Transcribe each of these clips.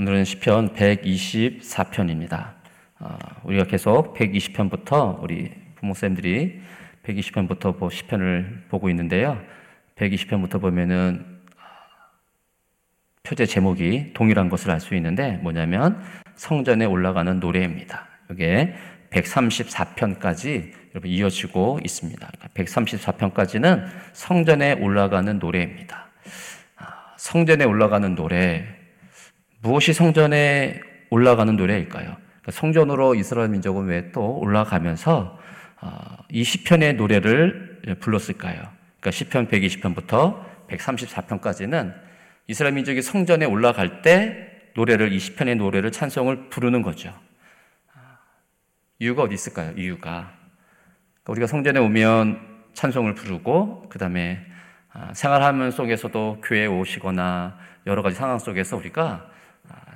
오늘은 시편 124편입니다. 아, 우리가 계속 120편부터 우리 부모쌤들이 120편부터 시편을 보고 있는데요. 120편부터 보면은 표제 제목이 동일한 것을 알 수 있는데 뭐냐면 성전에 올라가는 노래입니다. 이게 134편까지 여러분 이어지고 있습니다. 134편까지는 그러니까 성전에 올라가는 노래입니다. 아, 성전에 올라가는 노래 무엇이 성전에 올라가는 노래일까요? 그러니까 성전으로 이스라엘 민족은 왜 또 올라가면서 아, 이 시편의 노래를 불렀을까요? 그러니까 시편 120편부터 134편까지는 이스라엘 민족이 성전에 올라갈 때 노래를 이 시편의 노래를 찬송을 부르는 거죠. 아, 이유가 어디 있을까요? 이유가 그러니까 우리가 성전에 오면 찬송을 부르고 그 다음에 아, 생활하면 속에서도 교회에 오시거나 여러 가지 상황 속에서 우리가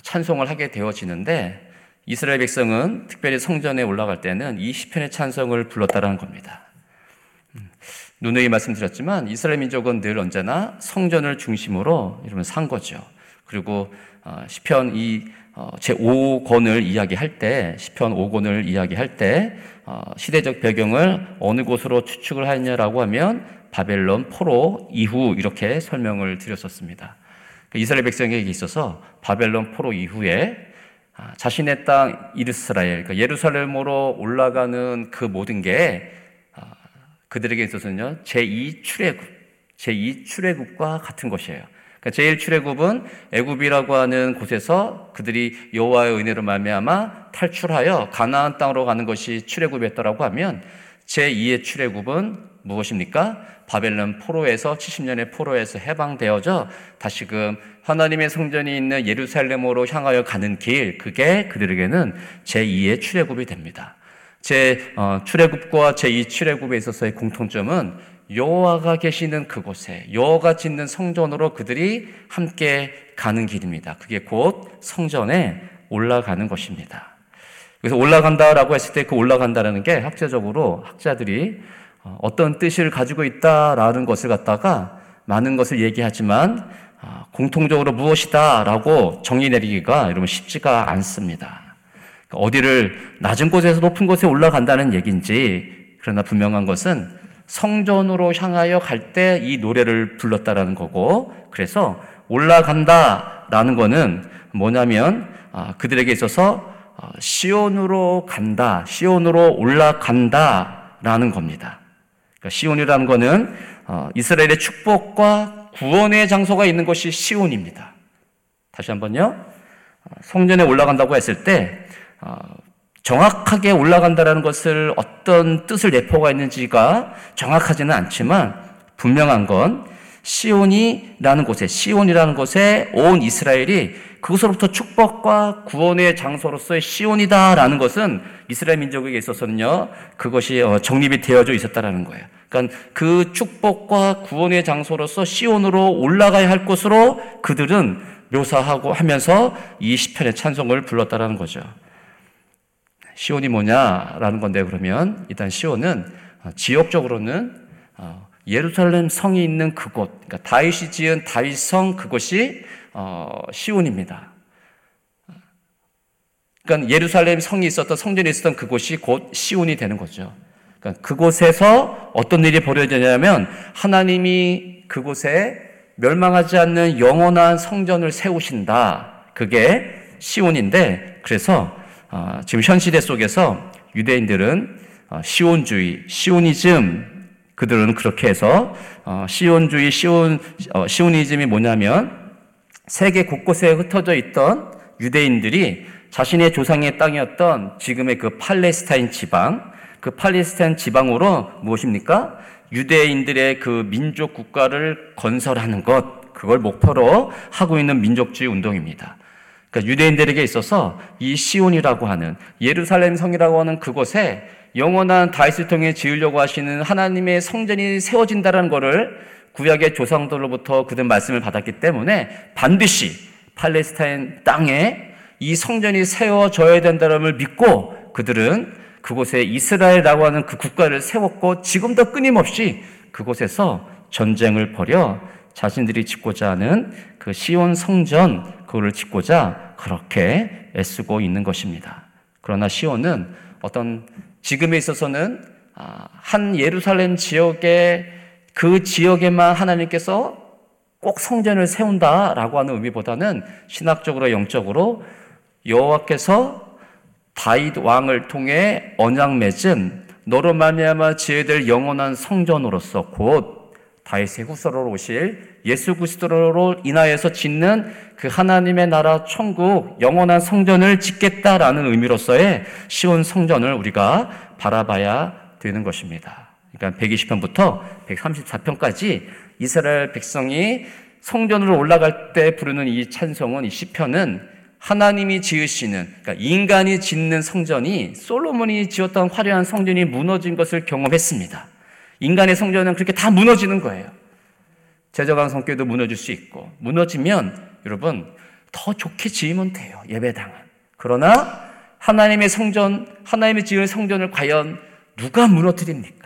찬송을 하게 되어지는데 이스라엘 백성은 특별히 성전에 올라갈 때는 이 시편의 찬송을 불렀다라는 겁니다. 음, 누누이 말씀드렸지만 이스라엘 민족은 늘 언제나 성전을 중심으로 이러면 산 거죠. 그리고 어, 시편 이 어, 제 5권을 이야기할 때 시편 5권을 이야기할 때 어, 시대적 배경을 어느 곳으로 추측을 하느냐라고 하면 바벨론 포로 이후 이렇게 설명을 드렸었습니다. 그 이스라엘 백성에게 있어서 바벨론 포로 이후에 아, 자신의 땅 이스라엘, 그러니까 예루살렘으로 올라가는 그 모든 게 아, 그들에게 있어서는요 제2 출애굽, 제2 출애굽과 같은 것이에요. 그러니까 제1 출애굽은 애굽이라고 하는 곳에서 그들이 여호와의 은혜로 말미암아 탈출하여 가나안 땅으로 가는 것이 출애굽이었다라고 하면 제2의 출애굽은 무엇입니까? 바벨론 포로에서 70년의 포로에서 해방되어져 다시금 하나님의 성전이 있는 예루살렘으로 향하여 가는 길 그게 그들에게는 제2의 출애굽이 됩니다. 제 어, 출애굽과 제2 출애굽에 있어서의 공통점은 여호와가 계시는 그곳에 여호와가 짓는 성전으로 그들이 함께 가는 길입니다. 그게 곧 성전에 올라가는 것입니다. 그래서 올라간다라고 했을 때 그 올라간다라는 게 학자적으로 학자들이 어, 어떤 뜻을 가지고 있다라는 것을 갖다가 많은 것을 얘기하지만 아, 공통적으로 무엇이다라고 정의 내리기가 여러분 쉽지가 않습니다. 그러니까 어디를 낮은 곳에서 높은 곳에 올라간다는 얘기인지 그러나 분명한 것은 성전으로 향하여 갈 때 이 노래를 불렀다라는 거고 그래서 올라간다라는 거는 뭐냐면 아, 그들에게 있어서 어, 시온으로 간다, 시온으로 올라간다라는 겁니다. 그러니까 시온이라는 것은 어, 이스라엘의 축복과 구원의 장소가 있는 것이 시온입니다. 다시 한번요. 어, 성전에 올라간다고 했을 때 어, 정확하게 올라간다라는 것을 어떤 뜻을 내포가 있는지가 정확하지는 않지만 분명한 건 시온이라는 곳에 시온이라는 곳에 온 이스라엘이 그곳으로부터 축복과 구원의 장소로서의 시온이다라는 것은 이스라엘 민족에게 있어서는요 그것이 어, 정립이 되어져 있었다라는 거예요. 그러니까 그 축복과 구원의 장소로서 시온으로 올라가야 할 곳으로 그들은 묘사하고 하면서 이 시편의 찬송을 불렀다라는 거죠. 시온이 뭐냐라는 건데 그러면 일단 시온은 어, 지역적으로는 어, 예루살렘 성이 있는 그곳, 그러니까 다윗이 지은 다윗성 그곳이 어, 시온입니다. 그러니까 예루살렘 성이 있었던 성전이 있었던 그곳이 곧 시온이 되는 거죠. 그러니까 그곳에서 어떤 일이 벌어지냐면 하나님이 그곳에 멸망하지 않는 영원한 성전을 세우신다. 그게 시온인데 그래서 어, 지금 현 시대 속에서 유대인들은 어, 시온주의, 시오니즘 그들은 그렇게 해서 어, 시온주의, 시온 어, 시오니즘이 뭐냐면 세계 곳곳에 흩어져 있던 유대인들이 자신의 조상의 땅이었던 지금의 그 팔레스타인 지방, 그 팔레스타인 지방으로 무엇입니까? 유대인들의 그 민족 국가를 건설하는 것, 그걸 목표로 하고 있는 민족주의 운동입니다. 그러니까 유대인들에게 있어서 이 시온이라고 하는 예루살렘 성이라고 하는 그곳에 영원한 다윗을 통해 지으려고 하시는 하나님의 성전이 세워진다는 것을 구약의 조상들로부터 그들 말씀을 받았기 때문에 반드시 팔레스타인 땅에 이 성전이 세워져야 된다는 걸 믿고 그들은 그곳에 이스라엘이라고 하는 그 국가를 세웠고 지금도 끊임없이 그곳에서 전쟁을 벌여 자신들이 짓고자 하는 그 시온 성전 그거를 짓고자 그렇게 애쓰고 있는 것입니다. 그러나 시온은 어떤 지금에 있어서는 아, 한 예루살렘 지역에 그 지역에만 하나님께서 꼭 성전을 세운다라고 하는 의미보다는 신학적으로 영적으로 여호와께서 다윗 왕을 통해 언약 맺은 너로 말미암아 지혜될 영원한 성전으로서 곧 다윗의 후손으로 오실 예수 그리스도로 인하여서 짓는 그 하나님의 나라 천국 영원한 성전을 짓겠다라는 의미로서의 시온 성전을 우리가 바라봐야 되는 것입니다. 그러니까 120편부터 134편까지 이스라엘 백성이 성전으로 올라갈 때 부르는 이 찬송은 이 시편은 하나님이 지으시는 그러니까 인간이 짓는 성전이 솔로몬이 지었던 화려한 성전이 무너진 것을 경험했습니다. 인간의 성전은 그렇게 다 무너지는 거예요. 제저강 성교도 무너질 수 있고 무너지면 여러분 더 좋게 지으면 돼요. 예배당은. 그러나 하나님의 성전, 하나님의 지은 성전을 과연 누가 무너뜨립니까?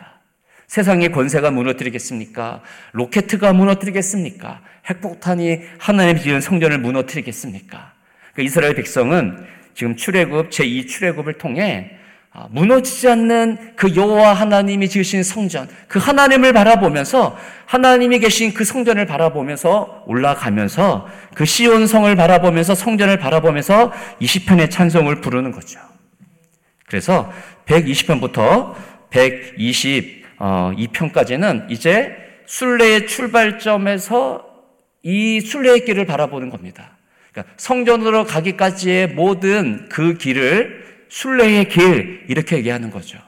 세상의 권세가 무너뜨리겠습니까? 로켓가 무너뜨리겠습니까? 핵폭탄이 하나님의 지은 성전을 무너뜨리겠습니까? 그 이스라엘 백성은 지금 출애굽 제2 출애굽을 통해 아, 무너지지 않는 그 여호와 하나님이 지으신 성전, 그 하나님을 바라보면서 하나님이 계신 그 성전을 바라보면서 올라가면서 그 시온 성을 바라보면서 성전을 바라보면서 20편의 찬송을 부르는 거죠. 그래서 120편부터 122편까지는 이제 순례의 출발점에서 이 순례의 길을 바라보는 겁니다. 그러니까 성전으로 가기까지의 모든 그 길을 순례의 길 이렇게 얘기하는 거죠.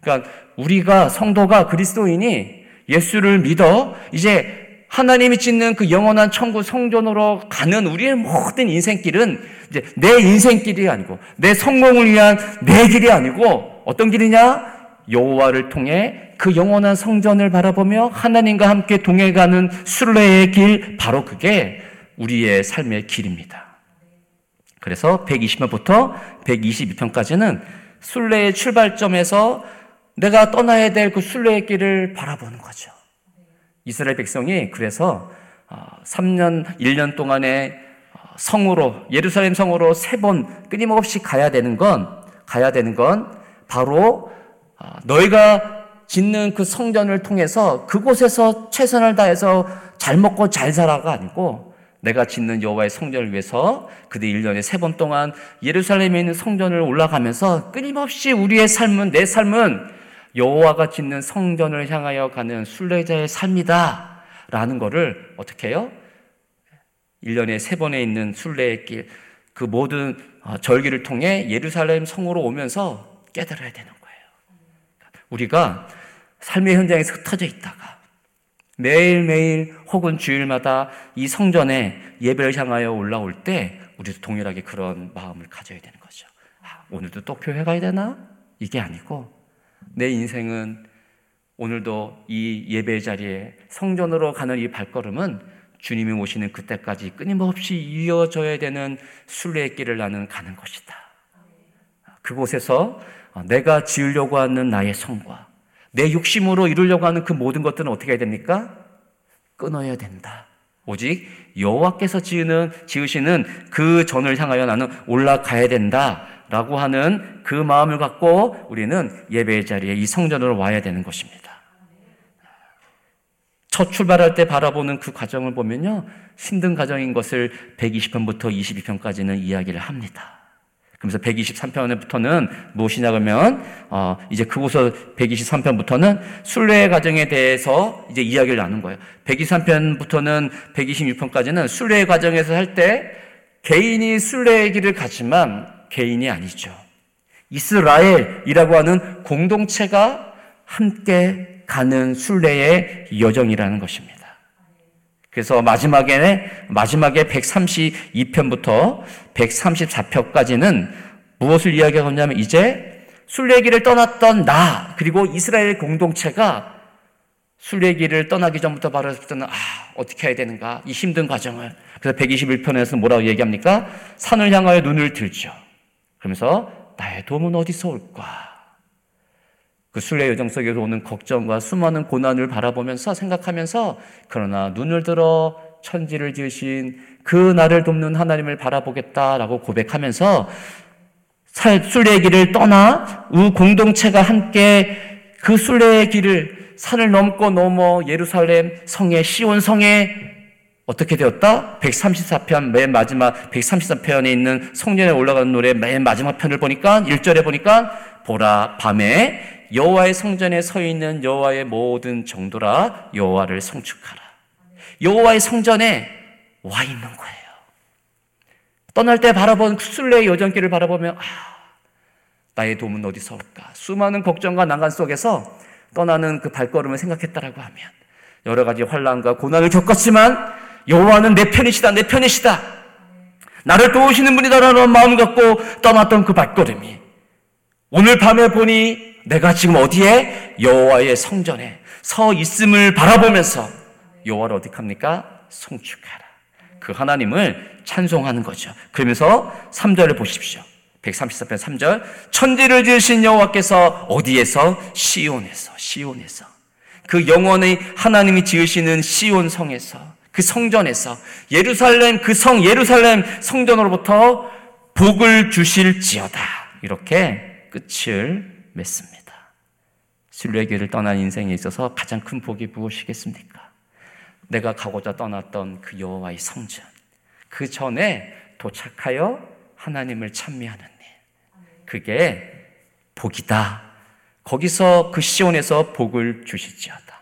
그러니까 우리가 성도가 그리스도인이 예수를 믿어 이제 하나님이 짓는 그 영원한 천국 성전으로 가는 우리의 모든 인생길은 이제 내 인생길이 아니고 내 성공을 위한 내 길이 아니고 어떤 길이냐? 여호와를 통해 그 영원한 성전을 바라보며 하나님과 함께 동행가는 순례의 길 바로 그게 우리의 삶의 길입니다. 그래서 120편부터 122편까지는 순례의 출발점에서 내가 떠나야 될 그 순례의 길을 바라보는 거죠. 이스라엘 백성이 그래서 3년, 어, 1년 동안에 어, 성으로, 예루살렘 성으로 세 번 끊임없이 가야 되는 건, 가야 되는 건 바로 어, 너희가 짓는 그 성전을 통해서 그곳에서 최선을 다해서 잘 먹고 잘 살아가 아니고 내가 짓는 여호와의 성전을 위해서 그들 1년에 세 번 동안 예루살렘에 있는 성전을 올라가면서 끊임없이 우리의 삶은 내 삶은 여호와가 짓는 성전을 향하여 가는 순례자의 삶이다. 라는 것을 어떻게 해요? 1년에 세 번에 있는 순례의 길, 그 모든 어, 절기를 통해 예루살렘 성으로 오면서 깨달아야 되는 거예요. 우리가 삶의 현장에서 흩어져 있다가 매일매일 혹은 주일마다 이 성전에 예배를 향하여 올라올 때 우리도 동일하게 그런 마음을 가져야 되는 거죠. 아, 오늘도 또 교회 가야 되나? 이게 아니고 내 인생은 오늘도 이 예배 자리에 성전으로 가는 이 발걸음은 주님이 오시는 그때까지 끊임없이 이어져야 되는 순례의 길을 나는 가는 것이다. 그곳에서 내가 지으려고 하는 나의 성과, 내 욕심으로 이루려고 하는 그 모든 것들은 어떻게 해야 됩니까? 끊어야 된다. 오직 여호와께서 지으는 지으시는 그 전을 향하여 나는 올라가야 된다라고 하는 그 마음을 갖고 우리는 예배의 자리에 이 성전으로 와야 되는 것입니다. 첫 출발할 때 바라보는 그 과정을 보면요. 힘든 과정인 것을 120편부터 22편까지는 이야기를 합니다. 그러면서 123편부터는 무엇이냐 그러면 어, 이제 그곳서 123편부터는 순례의 과정에 대해서 이제 이야기를 나눈 거예요. 123편부터는 126편까지는 순례의 과정에서 할 때 개인이 순례의 길을 가지만 개인이 아니죠. 이스라엘이라고 하는 공동체가 함께 가는 순례의 여정이라는 것입니다. 그래서 마지막에, 마지막에 132편부터 134편까지는 무엇을 이야기하냐면 이제 순례길을 떠났던 나, 그리고 이스라엘 공동체가 순례길을 떠나기 전부터 바라봤던, 아, 어떻게 해야 되는가? 이 힘든 과정을. 그래서 121편에서 뭐라고 얘기합니까? 산을 향하여 눈을 들죠. 그러면서 나의 도움은 어디서 올까? 그 순례 여정 속에서 오는 걱정과 수많은 고난을 바라보면서 생각하면서 그러나 눈을 들어 천지를 지으신 그 나를 돕는 하나님을 바라보겠다라고 고백하면서 살 순례의 길을 떠나 우 공동체가 함께 그 순례의 길을 산을 넘고 넘어 예루살렘 성에 시온 성에 어떻게 되었다? 134편 맨 마지막 134편에 있는 성전에 올라가는 노래 맨 마지막 편을 보니까 1절에 보니까 보라 밤에 여호와의 성전에 서 있는 여호와의 모든 정도라 여호와를 성축하라. 여호와의 성전에 와 있는 거예요. 떠날 때 바라본 순례의 여정길을 바라보면 아, 나의 도움은 어디서 올까? 수많은 걱정과 난간 속에서 떠나는 그 발걸음을 생각했다라고 하면 여러 가지 환란과 고난을 겪었지만 여호와는 내 편이시다, 내 편이시다. 나를 도우시는 분이다라는 마음 갖고 떠났던 그 발걸음이 오늘 밤에 보니 내가 지금 어디에 여호와의 성전에 서 있음을 바라보면서 여호와를 어떻게 합니까? 성축하라. 그 하나님을 찬송하는 거죠. 그러면서 3절을 보십시오. 134편 3절 천지를 지으신 여호와께서 어디에서 시온에서 시온에서 그 영원의 하나님이 지으시는 시온 성에서 그 성전에서 예루살렘 그 성 예루살렘 성전으로부터 복을 주실지어다 이렇게 끝을 맺습니다. 순례길을 떠난 인생에 있어서 가장 큰 복이 무엇이겠습니까? 내가 가고자 떠났던 그 여호와의 성전 그 전에 도착하여 하나님을 찬미하는 일 그게 복이다. 거기서 그 시온에서 복을 주시지어다.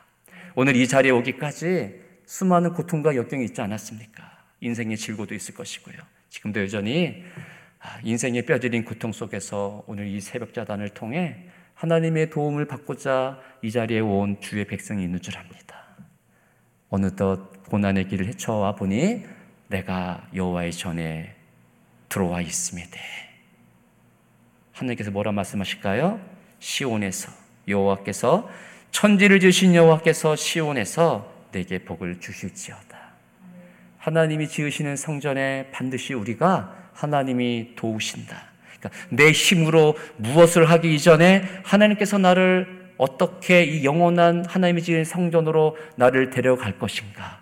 오늘 이 자리에 오기까지 수많은 고통과 역경이 있지 않았습니까? 인생의 질고도 있을 것이고요. 지금도 여전히 아, 인생의 뼈저린 고통 속에서 오늘 이 새벽 자단을 통해 하나님의 도움을 받고자 이 자리에 온 주의 백성이 있는 줄 압니다. 어느덧 고난의 길을 헤쳐와 보니 내가 여호와의 전에 들어와 있음이되 하나님께서 뭐라 말씀하실까요? 시온에서 여호와께서 천지를 지으신 여호와께서 시온에서 내게 복을 주실지어다. 하나님이 지으시는 성전에 반드시 우리가 하나님이 도우신다. 그러니까 내 힘으로 무엇을 하기 이전에 하나님께서 나를 어떻게 이 영원한 하나님이 지은 성전으로 나를 데려갈 것인가?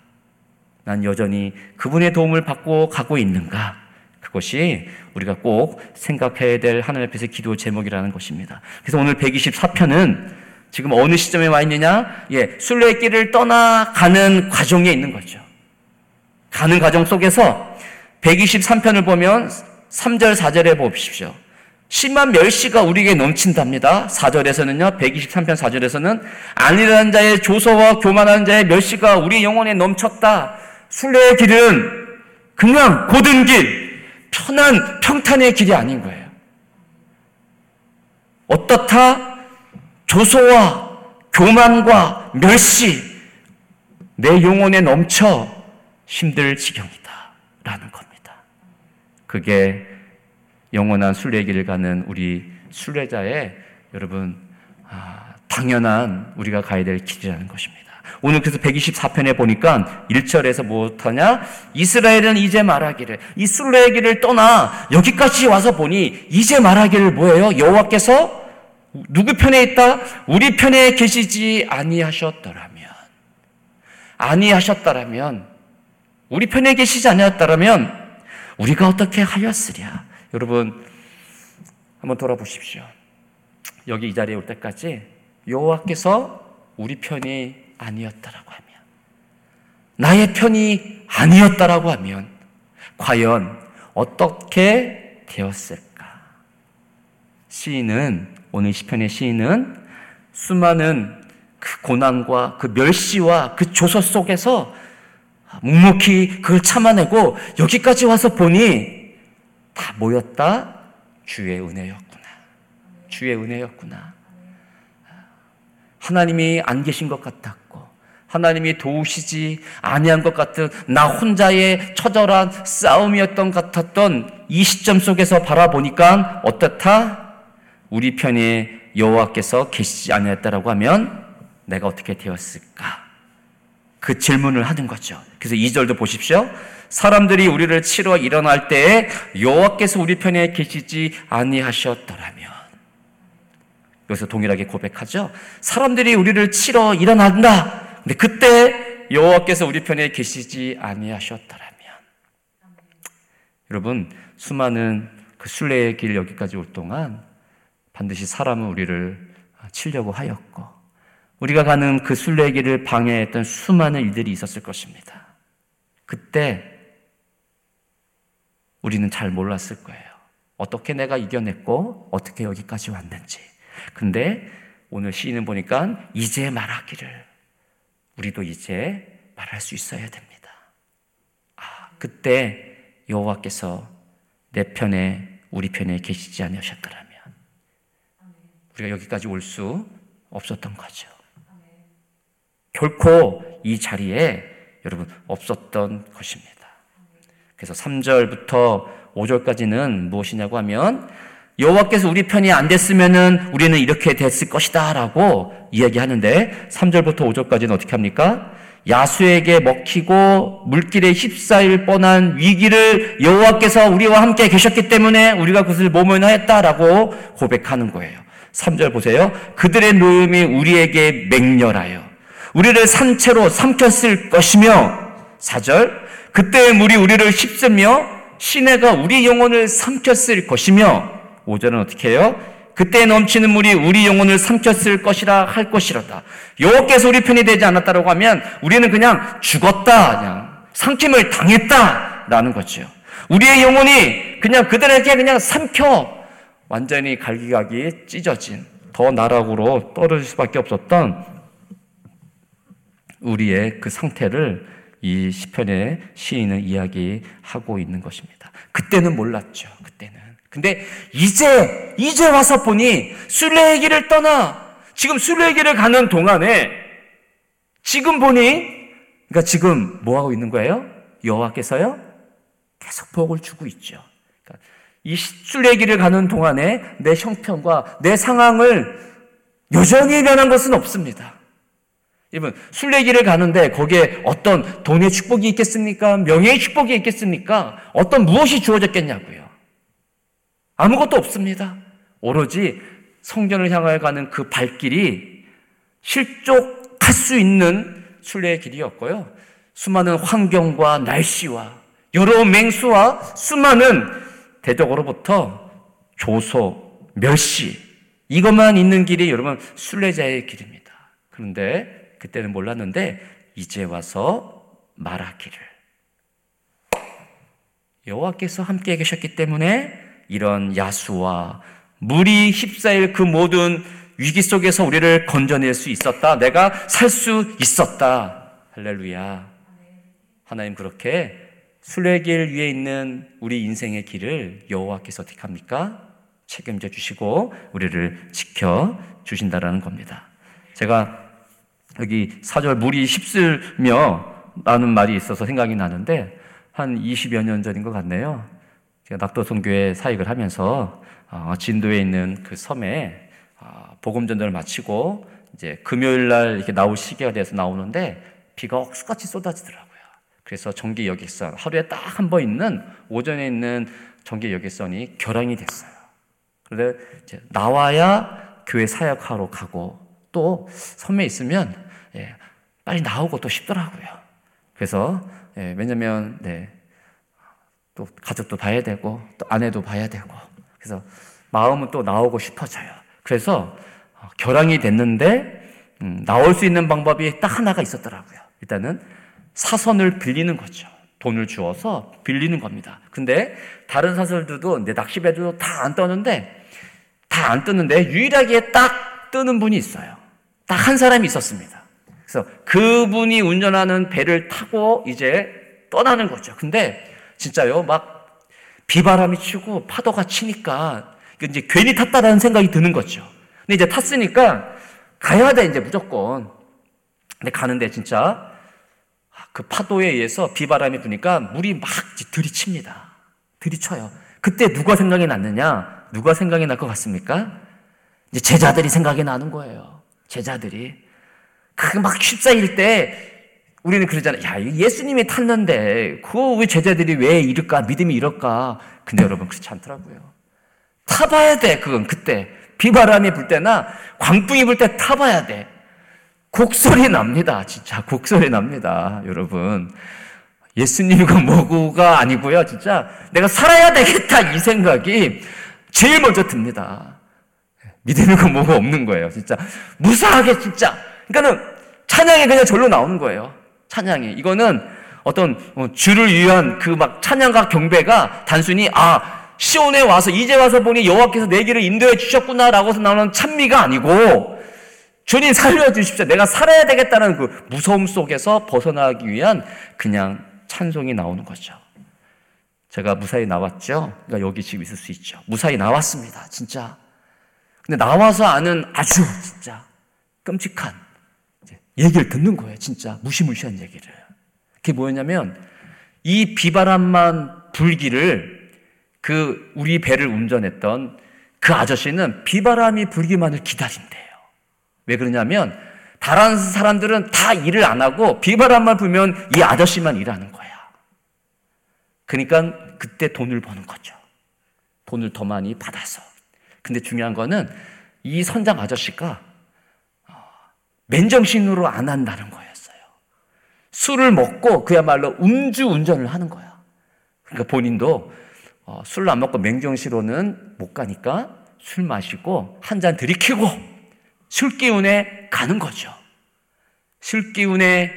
난 여전히 그분의 도움을 받고 가고 있는가? 그것이 우리가 꼭 생각해야 될 하나님 앞에서 기도 제목이라는 것입니다. 그래서 오늘 124편은 지금 어느 시점에 와 있느냐? 예, 순례의 길을 떠나가는 과정에 있는 거죠. 가는 과정 속에서 123편을 보면 3절, 4절에 보십시오. 심한 멸시가 우리에게 넘친답니다. 4절에서는요, 123편 4절에서는 아니라는 자의 조소와 교만한 자의 멸시가 우리 영혼에 넘쳤다. 순례의 길은 그냥 고든 길, 편한 평탄의 길이 아닌 거예요. 어떻다? 조소와 교만과 멸시, 내 영혼에 넘쳐 힘들 지경이다. 그게 영원한 순례 길을 가는 우리 순례자의 여러분, 아, 당연한 우리가 가야 될 길이라는 것입니다. 오늘 그래서 124편에 보니까 1절에서 무엇하냐? 이스라엘은 이제 말하기를 이 순례의 길을 떠나 여기까지 와서 보니 이제 말하기를 뭐예요? 여호와께서 누구 편에 있다? 우리 편에 계시지 아니하셨더라면 아니하셨더라면 우리 편에 계시지 아니하였더라면 우리가 어떻게 하였으랴? 여러분 한번 돌아보십시오. 여기 이 자리에 올 때까지 여호와께서 우리 편이 아니었다라고 하면 나의 편이 아니었다라고 하면 과연 어떻게 되었을까? 시인은 오늘 시편의 시인은 수많은 그 고난과 그 멸시와 그 조서 속에서 묵묵히 그걸 참아내고 여기까지 와서 보니 다 모였다 주의 은혜였구나. 주의 은혜였구나. 하나님이 안 계신 것 같았고 하나님이 도우시지 아니한 것 같은 나 혼자의 처절한 싸움이었던 같았던 이 시점 속에서 바라보니까 어떻다? 우리 편에 여호와께서 계시지 아니했다라고 하면 내가 어떻게 되었을까? 그 질문을 하는 거죠. 그래서 2절도 보십시오. 사람들이 우리를 치러 일어날 때에 여호와께서 우리 편에 계시지 아니하셨더라면 여기서 동일하게 고백하죠. 사람들이 우리를 치러 일어난다. 근데 그때 여호와께서 우리 편에 계시지 아니하셨더라면 여러분, 수많은 그 순례의 길 여기까지 올 동안 반드시 사람은 우리를 치려고 하였고, 우리가 가는 그 순례의 길을 방해했던 수많은 일들이 있었을 것입니다. 그때 우리는 잘 몰랐을 거예요. 어떻게 내가 이겨냈고, 어떻게 여기까지 왔는지. 근데 오늘 시인은 보니까 이제 말하기를 우리도 이제 말할 수 있어야 됩니다. 아, 그때 여호와께서 내 편에 우리 편에 계시지 않으셨더라면 우리가 여기까지 올 수 없었던 거죠. 결코 이 자리에 여러분 없었던 것입니다. 그래서 3절부터 5절까지는 무엇이냐고 하면 여호와께서 우리 편이 안 됐으면은 우리는 이렇게 됐을 것이다라고 이야기하는데 3절부터 5절까지는 어떻게 합니까? 야수에게 먹히고 물길에 휩싸일 뻔한 위기를 여호와께서 우리와 함께 계셨기 때문에 우리가 그것을 모면하였다라고 고백하는 거예요. 3절 보세요. 그들의 노임이 우리에게 맹렬하여 우리를 산채로 삼켰을 것이며 4절 그때의 물이 우리를 휩쓸며 시내가 우리 영혼을 삼켰을 것이며 5절은 어떻게 해요? 그때 넘치는 물이 우리 영혼을 삼켰을 것이라 할 것이로다. 여호께서 우리 편이 되지 않았다라고 하면 우리는 그냥 죽었다, 그냥 삼킴을 당했다라는 거죠. 우리의 영혼이 그냥 그들에게 그냥 삼켜 완전히 갈기각이 찢어진 더 나락으로 떨어질 수밖에 없었던 우리의 그 상태를 이 시편의 시인은 이야기하고 있는 것입니다. 그때는 몰랐죠. 그때는. 근데 이제 이제 와서 보니 순례의 길을 떠나 지금 순례의 길을 가는 동안에 지금 보니 그러니까 지금 뭐 하고 있는 거예요? 여호와께서요 계속 복을 주고 있죠. 그러니까 이 순례의 길을 가는 동안에 내 형편과 내 상황을 여전히 변한 것은 없습니다. 여러분, 순례길을 가는데 거기에 어떤 돈의 축복이 있겠습니까? 명예의 축복이 있겠습니까? 어떤 무엇이 주어졌겠냐고요. 아무것도 없습니다. 오로지 성전을 향하여 가는 그 발길이 실족할 수 있는 순례의 길이었고요. 수많은 환경과 날씨와 여러 맹수와 수많은 대적으로부터 조소, 멸시 이것만 있는 길이 여러분 순례자의 길입니다. 그런데 그때는 몰랐는데 이제 와서 말하기를 여호와께서 함께 계셨기 때문에 이런 야수와 물이 휩싸일 그 모든 위기 속에서 우리를 건져낼 수 있었다. 내가 살 수 있었다. 할렐루야. 하나님 그렇게 순례길 위에 있는 우리 인생의 길을 여호와께서 어떻게 합니까? 책임져 주시고 우리를 지켜 주신다라는 겁니다. 제가 여기 사절 물이 휩쓸며 라는 말이 있어서 생각이 나는데 한 20여 년 전인 것 같네요. 제가 낙도성교회 사역을 하면서 어, 진도에 있는 그 섬에 어, 복음 전도를 마치고 이제 금요일 날 이렇게 나올 시기가 돼서 나오는데 비가 억수같이 쏟아지더라고요. 그래서 전기 여객선 하루에 딱 한 번 있는 오전에 있는 전기 여객선이 결항이 됐어요. 그런데 나와야 교회 사역하러 가고 또 섬에 있으면 예, 빨리 나오고 또 싶더라고요. 그래서 예, 왜냐면 네, 또 가족도 봐야 되고 또 아내도 봐야 되고 그래서 마음은 또 나오고 싶어져요. 그래서 어, 결항이 됐는데 음, 나올 수 있는 방법이 딱 하나가 있었더라고요. 일단은 사선을 빌리는 거죠. 돈을 주어서 빌리는 겁니다. 근데 다른 사설들도 내 낚시배도 다 안 떠는데 다 안 뜨는데 유일하게 딱 뜨는 분이 있어요. 딱 한 사람이 있었습니다. 그래서 그분이 운전하는 배를 타고 이제 떠나는 거죠. 근데 진짜요. 막 비바람이 치고 파도가 치니까 이제 괜히 탔다라는 생각이 드는 거죠. 근데 이제 탔으니까 가야 돼 이제 무조건. 근데 가는데 진짜 그 파도에 의해서 비바람이 부니까 물이 막 들이칩니다. 들이쳐요. 그때 누가 생각이 났느냐? 누가 생각이 날 것 같습니까? 이제 제자들이 생각이 나는 거예요. 제자들이. 그 막 휩싸일 때 우리는 그러잖아요. 야, 예수님이 탔는데, 그거 왜 제자들이 왜 이럴까? 믿음이 이럴까? 근데 여러분, 그렇지 않더라고요. 타봐야 돼, 그건 그때. 비바람이 불 때나 광풍이 불 때 타봐야 돼. 곡소리 납니다. 진짜 곡소리 납니다. 여러분. 예수님과 뭐고가 아니고요. 진짜 내가 살아야 되겠다 이 생각이 제일 먼저 듭니다. 믿음이고 뭐가 없는 거예요. 진짜 무사하게 진짜. 그러니까는 찬양이 그냥 절로 나오는 거예요. 찬양이 이거는 어떤 어, 주를 위한 그 막 찬양과 경배가 단순히 아 시온에 와서 이제 와서 보니 여호와께서 내 길을 인도해 주셨구나라고 해서 나오는 찬미가 아니고 주님 살려 주십시오. 내가 살아야 되겠다는 그 무서움 속에서 벗어나기 위한 그냥 찬송이 나오는 거죠. 제가 무사히 나왔죠. 그러니까 여기 지금 있을 수 있죠. 무사히 나왔습니다. 진짜. 근데 나와서 아는 아주 진짜 끔찍한 얘기를 듣는 거예요. 진짜 무시무시한 얘기를. 그게 뭐였냐면 이 비바람만 불기를 그 우리 배를 운전했던 그 아저씨는 비바람이 불기만을 기다린대요. 왜 그러냐면 다른 사람들은 다 일을 안 하고 비바람만 불면 이 아저씨만 일하는 거야. 그러니까 그때 돈을 버는 거죠. 돈을 더 많이 받아서. 근데 중요한 거는 이 선장 아저씨가 어, 맨정신으로 안 한다는 거였어요. 술을 먹고 그야말로 음주 운전을 하는 거야. 그러니까 본인도 어, 술을 안 먹고 맹정시로는 못 가니까 술 마시고 한 잔 들이키고 술 기운에 가는 거죠. 술 기운에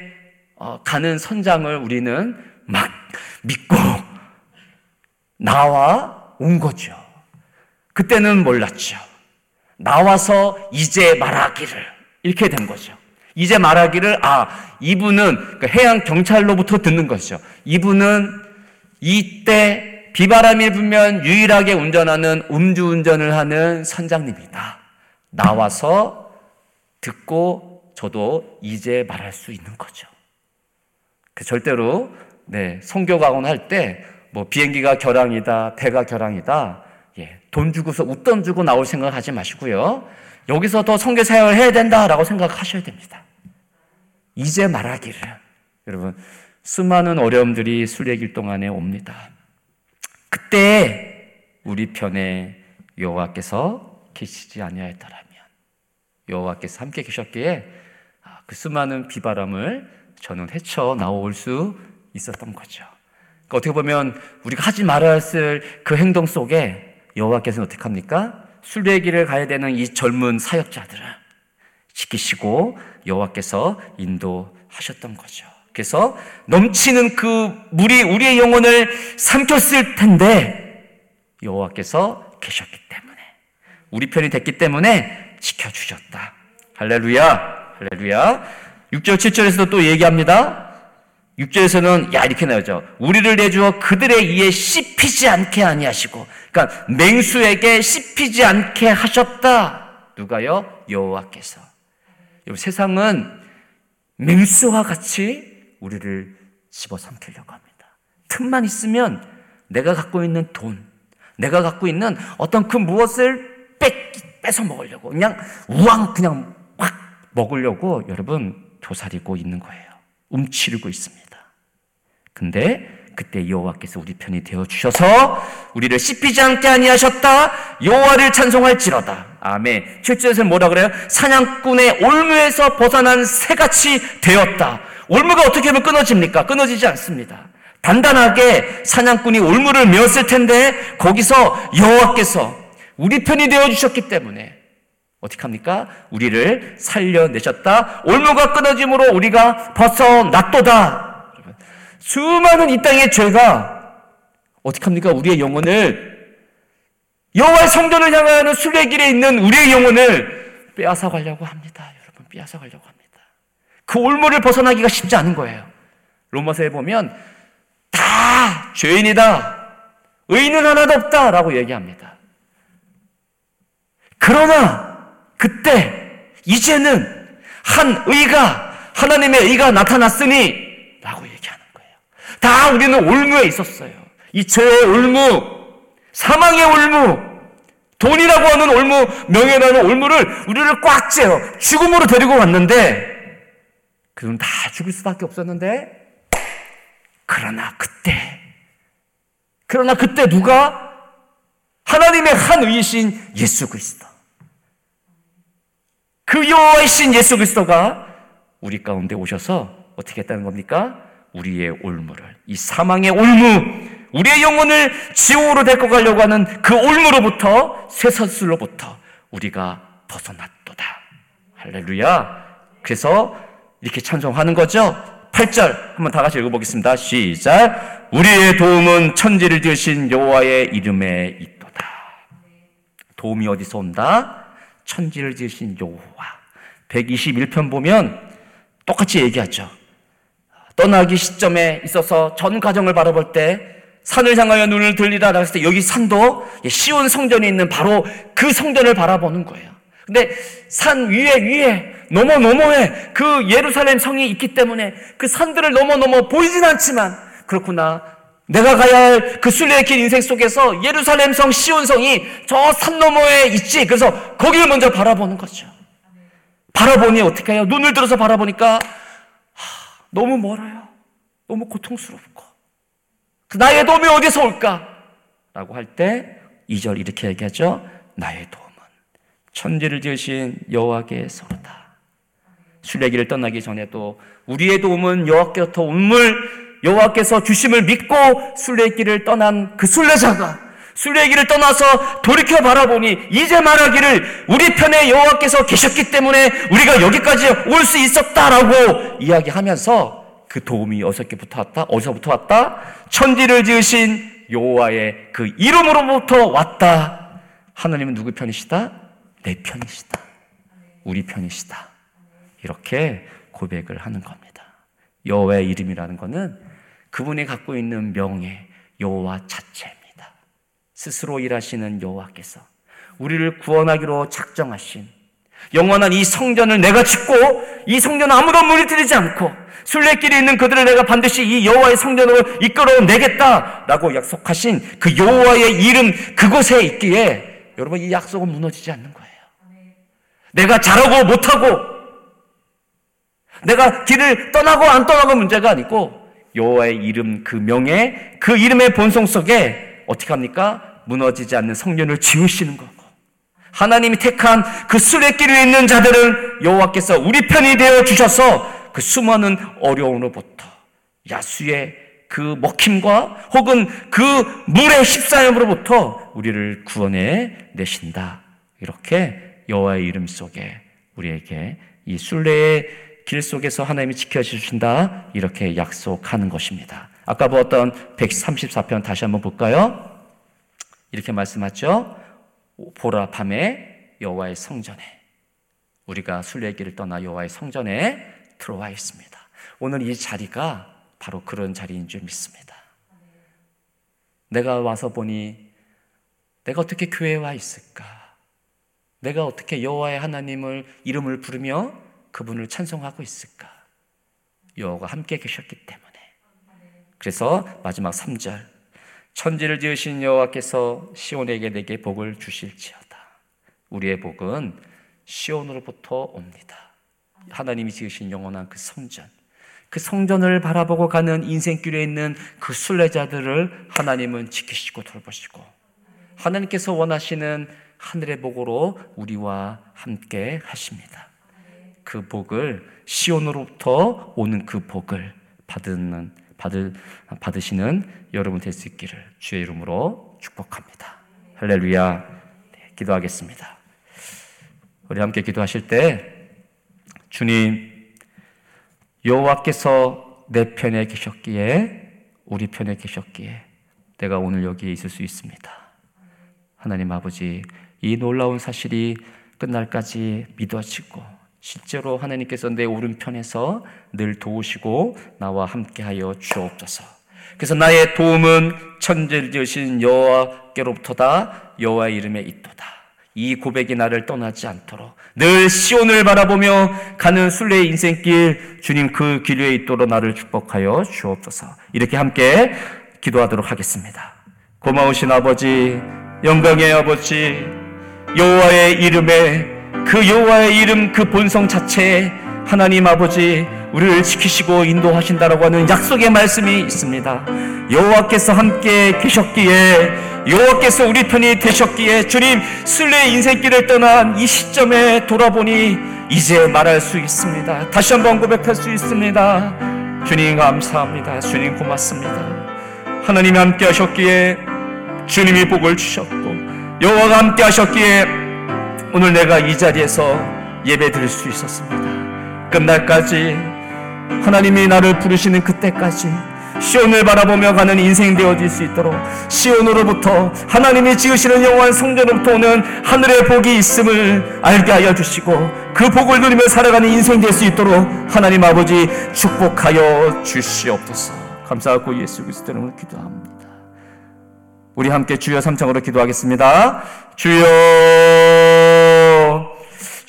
어, 가는 선장을 우리는 막 믿고 나와 온 거죠. 그때는 몰랐죠. 나와서 이제 말하기를 이렇게 된 거죠. 이제 말하기를 아 이분은 그 해양 경찰로부터 듣는 것이죠. 이분은 이때 비바람이 불면 유일하게 운전하는 음주운전을 하는 선장님이다. 나와서 듣고 저도 이제 말할 수 있는 거죠. 그 절대로 네 성교 가곤 할때 뭐 비행기가 결항이다, 배가 결항이다. 예, 돈 주고서 웃돈 주고 나올 생각 하지 마시고요. 여기서 더 성교 사역을 해야 된다라고 생각하셔야 됩니다. 이제 말하기를 여러분 수많은 어려움들이 순례 길 동안에 옵니다. 그때 우리 편에 여호와께서 계시지 아니하였더라면 여호와께서 함께 계셨기에 아, 그 수많은 비바람을 저는 헤쳐 나올 수 있었던 거죠. 그러니까 어떻게 보면 우리가 하지 말아야 할 그 행동 속에 여호와께서는 어떻게 합니까? 순례길을 가야 되는 이 젊은 사역자들을 지키시고 여호와께서 인도하셨던 거죠. 그래서 넘치는 그 물이 우리의 영혼을 삼켰을 텐데 여호와께서 계셨기 때문에 우리 편이 됐기 때문에 지켜주셨다. 할렐루야, 할렐루야. 6절, 7절에서도 또 얘기합니다. 6절에서는 야 이렇게 나오죠. 우리를 내주어 그들의 이에 씹히지 않게 아니하시고 그러니까 맹수에게 씹히지 않게 하셨다. 누가요? 여호와께서. 세상은 맹수와 같이 우리를 집어삼키려고 합니다. 틈만 있으면 내가 갖고 있는 돈, 내가 갖고 있는 어떤 그 무엇을 뺏, 뺏어 먹으려고 그냥 우왕 그냥 확 먹으려고 여러분 도사리고 있는 거예요. 움츠리고 있습니다. 근데 그때 여호와께서 우리 편이 되어 주셔서 우리를 씹히지 않게 아니하셨다. 여호와를 찬송할지로다. 아멘. 7절에서 뭐라 그래요? 사냥꾼의 올무에서 벗어난 새같이 되었다. 올무가 어떻게 하면 끊어집니까? 끊어지지 않습니다. 단단하게 사냥꾼이 올무를 메었을 텐데 거기서 여호와께서 우리 편이 되어 주셨기 때문에 어떻게 합니까? 우리를 살려내셨다. 올무가 끊어짐으로 우리가 벗어났도다. 수많은 이 땅의 죄가 어떻게 합니까? 우리의 영혼을 여호와의 성전을 향하는 순례 길에 있는 우리의 영혼을 빼앗아 가려고 합니다. 여러분 빼앗아 가려고 합니다. 그 올무를 벗어나기가 쉽지 않은 거예요. 로마서에 보면 다 죄인이다. 의인은 하나도 없다라고 얘기합니다. 그러나 그때 이제는 한 의가 하나님의 의가 나타났으니 다 우리는 올무에 있었어요. 이 죄의 올무, 사망의 올무, 돈이라고 하는 올무, 명예라는 올무를 우리를 꽉 째요. 죽음으로 데리고 왔는데, 그럼 다 죽을 수밖에 없었는데, 그러나 그때, 그러나 그때 누가? 하나님의 한 의이신 예수 그리스도. 그 여호와이신 예수 그리스도가 우리 가운데 오셔서 어떻게 했다는 겁니까? 우리의 올무를 이 사망의 올무 우리의 영혼을 지옥으로 데리고 가려고 하는 그 올무로부터 쇠사슬로부터 우리가 벗어났도다. 할렐루야. 그래서 이렇게 찬송하는 거죠. 8절 한번 다 같이 읽어보겠습니다. 시작. 우리의 도움은 천지를 지으신 여호와의 이름에 있도다. 도움이 어디서 온다? 천지를 지으신 여호와. 121편 보면 똑같이 얘기하죠. 떠나기 시점에 있어서 전 가정을 바라볼 때 산을 향하여 눈을 들리라 했을 때 여기 산도 시온 성전에 있는 바로 그 성전을 바라보는 거예요. 근데 산 위에 위에 넘어 넘어에 그 예루살렘 성이 있기 때문에 그 산들을 넘어 넘어 보이진 않지만 그렇구나. 내가 가야 할 그 순례의 길 인생 속에서 예루살렘 성 시온 성이 저 산 너머에 있지. 그래서 거기를 먼저 바라보는 거죠. 바라보니 어떻게 해요? 눈을 들어서 바라보니까 하, 너무 멀어요. 너무 고통스럽고 그 나의 도움이 어디서 올까? 라고 할 때 2절 이렇게 얘기하죠. 나의 도움은 천지를 지으신 여호와께서로다. 순례길을 떠나기 전에 도 우리의 도움은 여호와께로부터 온물 여호와께서 주심을 믿고 순례길을 떠난 그 순례자가 순례길을 떠나서 돌이켜 바라보니 이제 말하기를 우리 편에 여호와께서 계셨기 때문에 우리가 여기까지 올 수 있었다라고 이야기하면서 그 도움이 어디서부터 왔다? 어디서부터 왔다? 천지를 지으신 여호와의 그 이름으로부터 왔다. 하나님은 누구 편이시다? 내 편이시다. 우리 편이시다. 이렇게 고백을 하는 겁니다. 여호와의 이름이라는 것은 그분이 갖고 있는 명예, 여호와 자체입니다. 스스로 일하시는 여호와께서 우리를 구원하기로 작정하신 영원한 이 성전을 내가 짓고 이 성전은 아무도 무너뜨리지 않고 순례길에 있는 그들을 내가 반드시 이 여호와의 성전으로 이끌어 내겠다라고 약속하신 그 여호와의 이름 그곳에 있기에 여러분 이 약속은 무너지지 않는 거예요. 내가 잘하고 못하고 내가 길을 떠나고 안 떠나고 문제가 아니고 여호와의 이름 그 명예 그 이름의 본성 속에 어떻게 합니까? 무너지지 않는 성전을 지으시는 거고 하나님이 택한 그 수레길에 있는 자들은 여호와께서 우리 편이 되어 주셔서 그 수많은 어려움으로부터 야수의 그 먹힘과 혹은 그 물의 십사염으로부터 우리를 구원해 내신다. 이렇게 여호와의 이름 속에 우리에게 이 순례의 길 속에서 하나님이 지켜주신다. 이렇게 약속하는 것입니다. 아까 보았던 134편 다시 한번 볼까요? 이렇게 말씀하죠. 보라 밤에 여호와의 성전에 우리가 순례의 길을 떠나 여호와의 성전에 들어와 있습니다. 오늘 이 자리가 바로 그런 자리인 줄 믿습니다. 내가 와서 보니 내가 어떻게 교회에 와 있을까? 내가 어떻게 여호와의 하나님을 이름을 부르며 그분을 찬송하고 있을까? 여호와가 함께 계셨기 때문에. 그래서 마지막 3절 천지를 지으신 여호와께서 시온에게 내게 복을 주실지어다. 우리의 복은 시온으로부터 옵니다. 하나님이 지으신 영원한 그 성전, 그 성전을 바라보고 가는 인생길에 있는 그 순례자들을 하나님은 지키시고 돌보시고 하나님께서 원하시는 하늘의 복으로 우리와 함께 하십니다. 그 복을 시온으로부터 오는 그 복을 받는 받을 받으시는 여러분 될 수 있기를 주의 이름으로 축복합니다. 할렐루야. 네, 기도하겠습니다. 우리 함께 기도하실 때 주님, 여호와께서 내 편에 계셨기에 우리 편에 계셨기에 내가 오늘 여기에 있을 수 있습니다. 하나님 아버지, 이 놀라운 사실이 끝날까지 믿어지고 실제로 하나님께서 내 오른편에서 늘 도우시고 나와 함께하여 주옵소서. 그래서 나의 도움은 천지를 지으신 여호와께로부터다 여호와의 이름에 있도다. 이 고백이 나를 떠나지 않도록 늘 시온을 바라보며 가는 순례의 인생길 주님 그 길 위에 있도록 나를 축복하여 주옵소서. 이렇게 함께 기도하도록 하겠습니다. 고마우신 아버지, 영광의 아버지, 여호와의 이름에 그 여호와의 이름 그 본성 자체에 하나님 아버지 우리를 지키시고 인도하신다라고 하는 약속의 말씀이 있습니다. 여호와께서 함께 계셨기에 여호와께서 우리 편이 되셨기에 주님 순례의 인생길을 떠난 이 시점에 돌아보니 이제 말할 수 있습니다. 다시 한번 고백할 수 있습니다. 주님 감사합니다. 주님 고맙습니다. 하나님이 함께 하셨기에 주님이 복을 주셨고 여호와가 함께 하셨기에 오늘 내가 이 자리에서 예배 드릴 수 있었습니다. 끝날까지 하나님이 나를 부르시는 그때까지 시온을 바라보며 가는 인생 되어질 수 있도록 시온으로부터 하나님이 지으시는 영원한 성전으로부터 오는 하늘의 복이 있음을 알게 하여 주시고 그 복을 누리며 살아가는 인생 될 수 있도록 하나님 아버지 축복하여 주시옵소서. 감사하고 예수 그리스도 이름으로 기도합니다. 우리 함께 주여 삼창으로 기도하겠습니다. 주여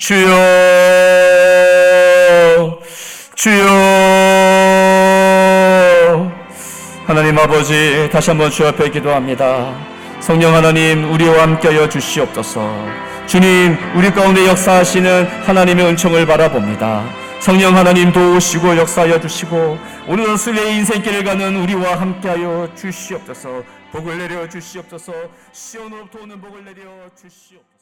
주여 주여. 하나님 아버지 다시 한번 주 앞에 기도합니다. 성령 하나님 우리와 함께하여 주시옵소서. 주님 우리 가운데 역사하시는 하나님의 은총을 바라봅니다. 성령 하나님 도우시고 역사하여 주시고 오늘 순례의 인생길을 가는 우리와 함께하여 주시옵소서. 복을 내려 주시옵소서. 시온으로부터 오는 복을 내려 주시옵소서